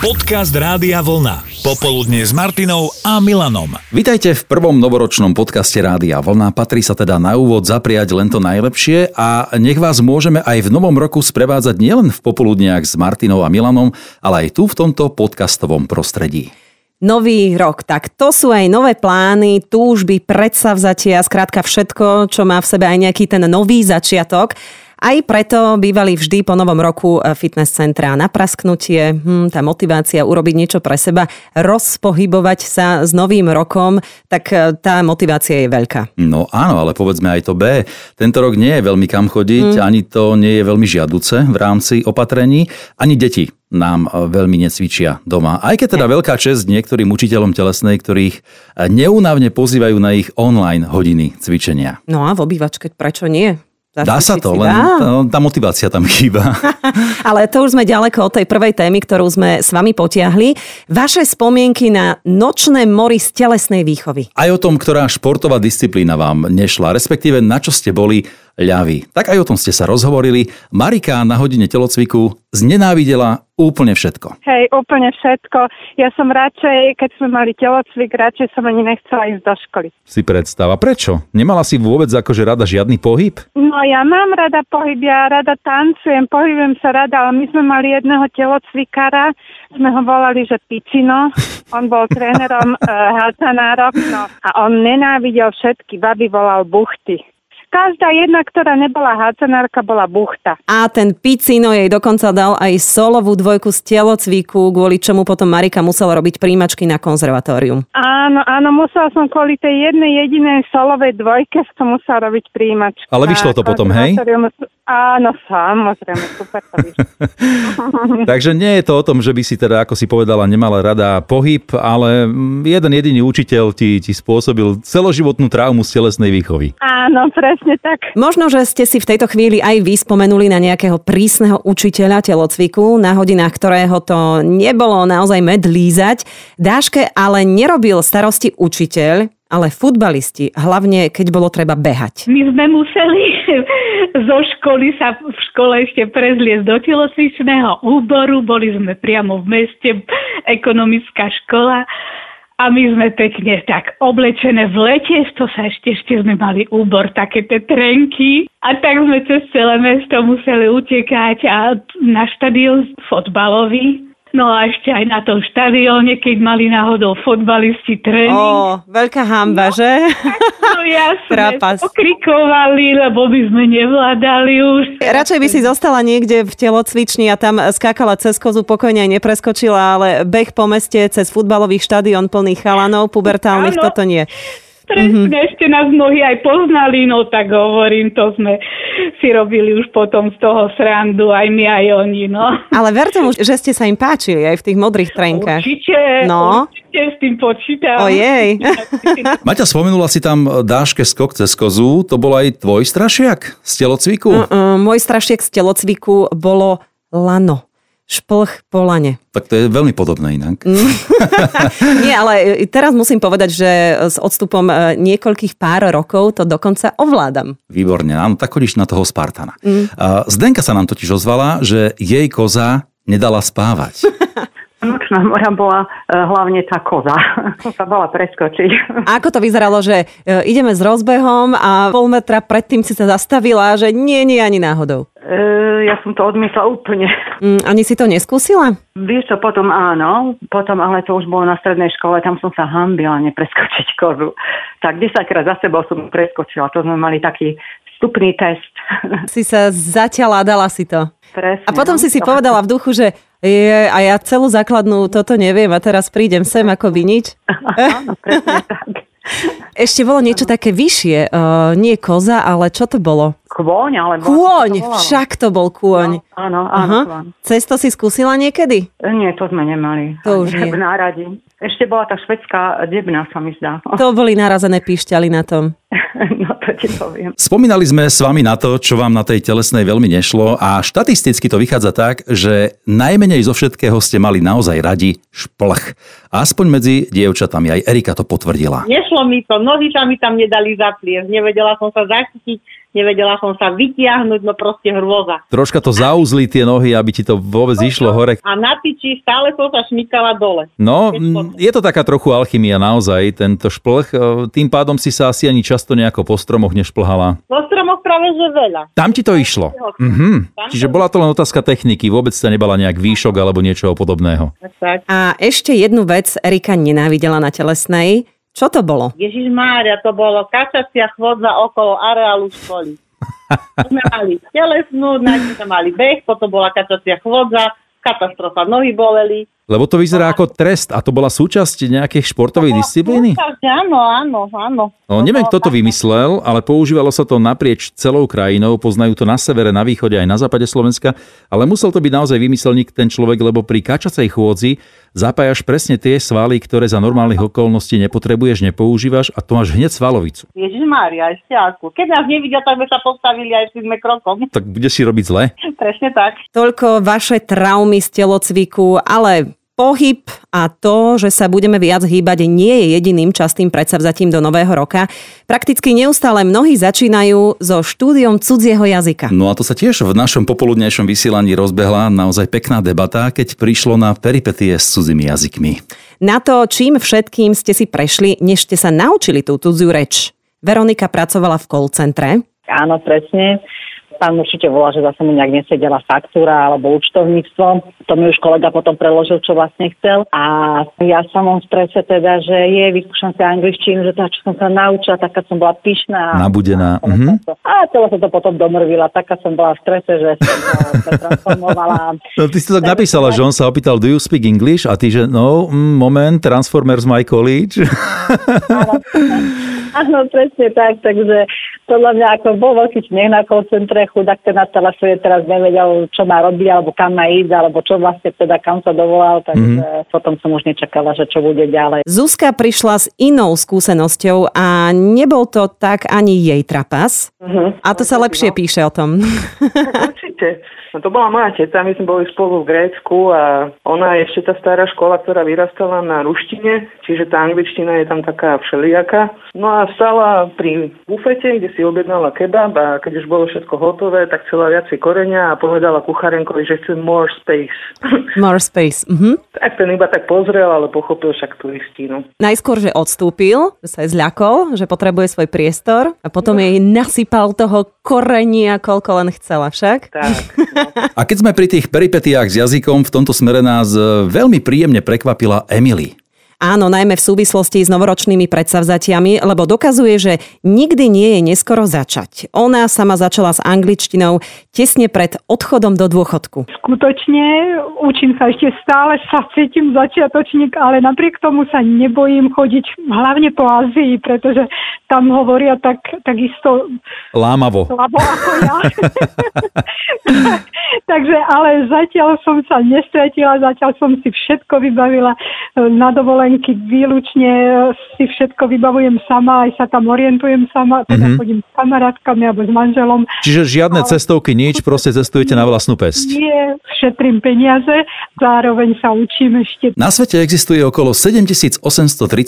Podcast Rádia Vlna. Popoludne s Martinou a Milanom. Vítajte v prvom novoročnom podcaste Rádia Vlna. Patrí sa teda na úvod zapriať len to najlepšie a nech vás môžeme aj v novom roku sprevádzať nielen v popoludniach s Martinou a Milanom, ale aj tu v tomto podcastovom prostredí. Nový rok, tak to sú aj nové plány, túžby, predsavzatia, skrátka všetko, čo má v sebe aj nejaký ten nový začiatok. Aj preto bývali vždy po novom roku e, fitness centra na prasknutie, hm, tá motivácia urobiť niečo pre seba, rozpohybovať sa s novým rokom, tak e, tá motivácia je veľká. No áno, ale povedzme aj to B. Tento rok nie je veľmi kam chodiť, mm. ani to nie je veľmi žiaduce v rámci opatrení, ani deti nám e, veľmi necvičia doma. Aj keď teda veľká čest niektorým učiteľom telesnej, ktorých neúnavne pozývajú na ich online hodiny cvičenia. No a v obývačke prečo nie? Dá sa to, len tá motivácia tam chýba. Ale to už sme ďaleko od tej prvej témy, ktorú sme s vami potiahli. Vaše spomienky na nočné mori z telesnej výchovy. Aj o tom, ktorá športová disciplína vám nešla, respektíve na čo ste boli ľavy. Tak aj o tom ste sa rozhovorili. Marika na hodine telocviku znenávidela úplne všetko. Hej, úplne všetko. Ja som radšej, keď sme mali telocvik, radšej som ani nechcela ísť do školy. Si predstava. Prečo? Nemala si vôbec akože rada žiadny pohyb? No ja mám rada pohyb, ja rada tancujem, pohybujem sa rada, ale my sme mali jedného telocvikára, sme ho volali, že Picino. On bol trénerom uh, Halcanárok, no a on nenávidel všetky, baby volal buchty. Každá jedna, ktorá nebola hácenárka, bola buchta. A ten Picino jej dokonca dal aj solovú dvojku z telocviku, kvôli čomu potom Marika musela robiť príjimačky na konzervatórium. Áno, áno, musela som kvôli tej jednej jedinej solovej dvojke som musela robiť príjimačky. Ale vyšlo to potom, hej? Áno, samozrejme, super to Takže nie je to o tom, že by si teda, ako si povedala, nemala rada pohyb, ale jeden jediný učiteľ ti, ti spôsobil celoživotnú traumu z telesnej výchovy. Áno, presne tak. Možno, že ste si v tejto chvíli aj vy spomenuli na nejakého prísneho učiteľa telocviku, na hodinách ktorého to nebolo naozaj med lízať. Dáške ale nerobil starosti učiteľ, ale futbalisti, hlavne keď bolo treba behať. My sme museli zo školy sa v škole ešte prezliesť do telocvičného úboru, boli sme priamo v meste, ekonomická škola a my sme pekne tak oblečené v lete, to sa ešte, ešte sme mali úbor, také tie trenky. A tak sme cez celé mesto museli utekať a na štadión fotbalový No a ešte aj na tom štadióne, keď mali náhodou fotbalisti tréning. Ó, veľká hamba, no, že? No jasne, Trapas. okrikovali, lebo by sme nevládali už. Radšej by si zostala niekde v telocvični a tam skákala cez kozu, pokojne aj nepreskočila, ale beh po meste cez futbalový štadión plný chalanov, pubertálnych, toto nie. Presne, mm-hmm. ešte nás mnohí aj poznali, no tak hovorím, to sme si robili už potom z toho srandu, aj my, aj oni, no. Ale ver tomu, že ste sa im páčili aj v tých modrých trenkách. Určite, no. určite s tým počítam. Ojej. Maťa, spomenula si tam dáške skok cez kozu, to bol aj tvoj strašiak z telocviku? Uh-uh, môj strašiak z telocviku bolo lano šplch po lane. Tak to je veľmi podobné inak. Nie, ale teraz musím povedať, že s odstupom e, niekoľkých pár rokov to dokonca ovládam. Výborne, áno, tak chodíš na toho Spartana. Mm. Zdenka sa nám totiž ozvala, že jej koza nedala spávať. Nočná mora bola e, hlavne tá koza. sa bola preskočiť. A ako to vyzeralo, že e, ideme s rozbehom a pol metra predtým si sa zastavila, že nie, nie ani náhodou? E, ja som to odmietla úplne. Mm, ani si to neskúsila? Vieš čo, potom áno, potom ale to už bolo na strednej škole, tam som sa hambila nepreskočiť kozu. Tak 10 krát za sebou som preskočila, to sme mali taký vstupný test. Si sa zatiaľ dala si to. Presne, a potom no, si si povedala v duchu, že je, a ja celú základnú toto neviem a teraz prídem sem ako viniť. Áno, presne tak. Ešte bolo niečo také vyššie, uh, nie koza, ale čo to bolo? Kôň, alebo... Kôň, to však to bol kôň. No, áno, áno, kôň. Cesto si skúsila niekedy? Nie, to sme nemali. To už nie. V náradi. Ešte bola tá švedská debna, sa mi zdá. To boli narazené píšťaly na tom. no to ti poviem. Spomínali sme s vami na to, čo vám na tej telesnej veľmi nešlo a štatisticky to vychádza tak, že najmenej zo všetkého ste mali naozaj radi šplch. Aspoň medzi dievčatami, aj Erika to potvrdila. Nešlo mi to, nohy sa mi tam nedali zapliesť, nevedela som sa zachytiť nevedela som sa vytiahnuť, no proste hrôza. Troška to zauzli tie nohy, aby ti to vôbec išlo hore. A na tyči stále som sa šmykala dole. No, je to taká trochu alchymia naozaj, tento šplch. E, Tým pádom si sa asi ani často nejako po stromoch nešplhala. Po stromoch práve že veľa. Tam ti to išlo. Mhm. Čiže bola to len otázka techniky, vôbec sa nebala nejak výšok alebo niečo podobného. A ešte jednu vec Erika nenávidela na telesnej. Čo to bolo? Ježiš Mária, to bolo kačacia chôdza okolo areálu školy. sme mali telesnú, najprv sme mali beh, potom bola kačacia chôdza, katastrofa, nohy boleli. Lebo to vyzerá ako trest a to bola súčasť nejakej športovej disciplíny? Áno, áno, áno. No, neviem, kto to vymyslel, ale používalo sa to naprieč celou krajinou, poznajú to na severe, na východe aj na západe Slovenska, ale musel to byť naozaj vymyselník ten človek, lebo pri kačacej chôdzi zapájaš presne tie svaly, ktoré za normálnych okolností nepotrebuješ, nepoužívaš a to máš hneď svalovicu. Ježiš Mária, ešte ako. Keď nás nevidia, tak by sa postavili aj s sme krokom. Tak budeš si robiť zle. Presne tak. Toľko vaše traumy z telocviku, ale pohyb a to, že sa budeme viac hýbať, nie je jediným častým predsavzatím do nového roka. Prakticky neustále mnohí začínajú so štúdiom cudzieho jazyka. No a to sa tiež v našom popoludnejšom vysielaní rozbehla naozaj pekná debata, keď prišlo na peripetie s cudzými jazykmi. Na to, čím všetkým ste si prešli, než ste sa naučili tú cudziu reč. Veronika pracovala v call centre. Áno, presne. Pán určite volá, že zase mu nejak nesedela faktúra alebo účtovníctvo. To mi už kolega potom preložil, čo vlastne chcel. A ja som v strese teda, že je, vyskúšam si angličtinu, že to, čo som sa naučila, taká som bola pyšná. Nabudená, A, mhm. a celé sa to potom domrvila. Taká som bola v strese, že som sa transformovala. No ty si to tak napísala, že on sa opýtal, do you speak English? A ty, že no, mm, moment, Transformers my college. Áno, presne tak, takže podľa mňa ako bol veľký sneh na koncentre, chudák ten na telefóne teraz nevedel, čo má robiť, alebo kam má ísť, alebo čo vlastne teda kam sa dovolal, takže mm-hmm. potom som už nečakala, že čo bude ďalej. Zuzka prišla s inou skúsenosťou a nebol to tak ani jej trapas. Mhm. A to sa lepšie píše o tom. Určite. No to bola moja teta, my sme boli spolu v Grécku a ona je ešte tá stará škola, ktorá vyrastala na ruštine, čiže tá angličtina je tam taká všelijaká. No a stala pri bufete, kde si objednala kebab a keď už bolo všetko hotové, tak chcela viacej korenia a povedala kucharenkovi, že chce more space. More space. Mhm. tak ten iba tak pozrel, ale pochopil však turistínu. Najskôr, že odstúpil, že sa jej zľakol, že potrebuje svoj priestor a potom jej nasypal toho korenia, koľko len chcela však. Tak. A keď sme pri tých peripetiách s jazykom, v tomto smere nás e, veľmi príjemne prekvapila Emily. Áno, najmä v súvislosti s novoročnými predsavzatiami, lebo dokazuje, že nikdy nie je neskoro začať. Ona sama začala s angličtinou tesne pred odchodom do dôchodku. Skutočne učím sa ešte stále, sa cítim začiatočník, ale napriek tomu sa nebojím chodiť hlavne po Ázii, pretože tam hovoria tak, takisto Lámavo. slabo ako ja. Takže, ale zatiaľ som sa nestratila, zatiaľ som si všetko vybavila e, na dovolenky, výlučne e, si všetko vybavujem sama, aj sa tam orientujem sama, teda Mhm. mm-hmm. chodím s kamarátkami alebo s manželom. Čiže žiadne cestovky, nič, proste cestujete na vlastnú pesť. Nie, šetrím peniaze, zároveň sa učím ešte Na svete existuje okolo 7832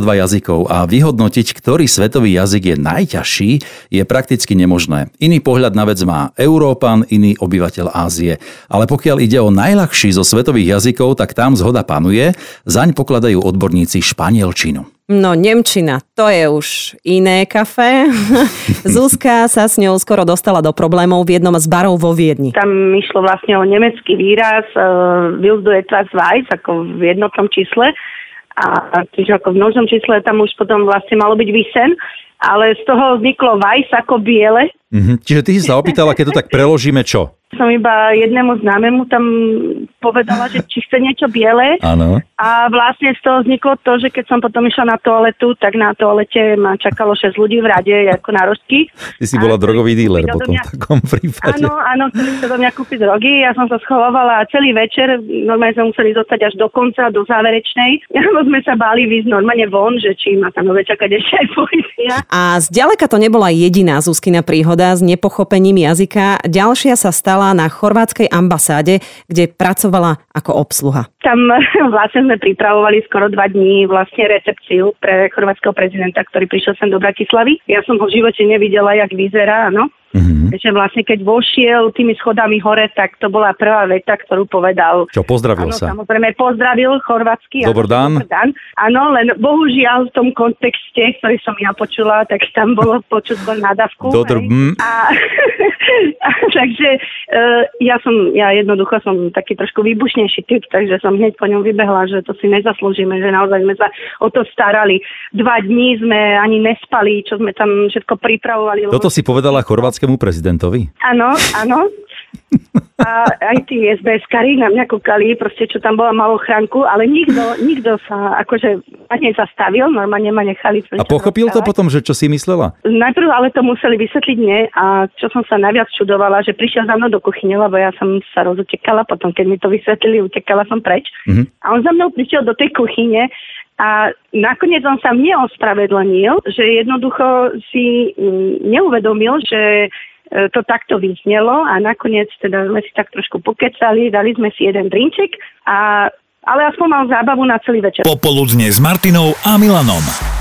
jazykov a vyhodnotiť, ktorý svetový jazyk je najťažší, je prakticky nemožné. Iný pohľad na vec má Európan, iný obyvateľ Ázie. Ale pokiaľ ide o najľahší zo svetových jazykov, tak tam zhoda panuje, zaň pokladajú odborníci španielčinu. No, Nemčina, to je už iné kafe. Zuzka sa s ňou skoro dostala do problémov v jednom z barov vo Viedni. Tam išlo vlastne o nemecký výraz uh, etwas weiß, ako v jednotnom čísle. A čiže ako v množnom čísle tam už potom vlastne malo byť vysen, ale z toho vzniklo weiß ako biele. Mhm. Čiže ty si sa opýtala, keď to tak preložíme, čo? Som iba jednému známemu tam povedala, že či chce niečo biele. Áno. A vlastne z toho vzniklo to, že keď som potom išla na toaletu, tak na toalete ma čakalo 6 ľudí v rade, ako na rožky. Ty si bola A drogový díler potom v mňa- takom prípade. Áno, áno, chceli sa do mňa kúpiť drogy, ja som sa schovávala a celý večer, normálne sme museli zostať až do konca, do záverečnej. Lebo sme sa báli výsť normálne von, že či ma tam bude čakať ešte aj policia. A zďaleka to nebola jediná Zuzkina príhoda s nepochopením jazyka. Ďalšia sa stala na chorvátskej ambasáde, kde pracovala ako obsluha. Tam vlastne sme pripravovali skoro dva dní vlastne recepciu pre chorvátskeho prezidenta, ktorý prišiel sem do Bratislavy. Ja som ho v živote nevidela, jak vyzerá, áno. Mhm. že vlastne keď vošiel tými schodami hore, tak to bola prvá veta, ktorú povedal. Čo, pozdravil Áno, sa. samozrejme, pozdravil chorvátsky. Dobrý dan. Dan. Áno, len bohužiaľ v tom kontexte, ktorý som ja počula, tak tam bolo počuť len nadávku. Dobrý, hej. mm. A, a takže uh, ja som, ja jednoducho som taký trošku výbušnejší typ, takže som hneď po ňom vybehla, že to si nezaslúžime, že naozaj sme sa o to starali. Dva dní sme ani nespali, čo sme tam všetko pripravovali. Toto si povedala chorvátskemu prezidentovi? Áno, áno. A aj tí SBS-kari na mňa kúkali, proste čo tam bola malú chránku, ale nikto, nikto sa akože nezastavil, normálne ma nechali. A pochopil to potom, že čo si myslela? Najprv ale to museli vysvetliť mne a čo som sa najviac čudovala, že prišiel za mnou do kuchyne, lebo ja som sa rozutekala, potom keď mi to vysvetlili, utekala som preč. Mhm. A on za mnou prišiel do tej kuchyne a nakoniec on sa mne ospravedlnil, že jednoducho si mm, neuvedomil, že e, to takto vyznelo a nakoniec teda sme si tak trošku pokecali, dali sme si jeden drinček a ale aspoň mal zábavu na celý večer. Popoludne s Martinou a Milanom.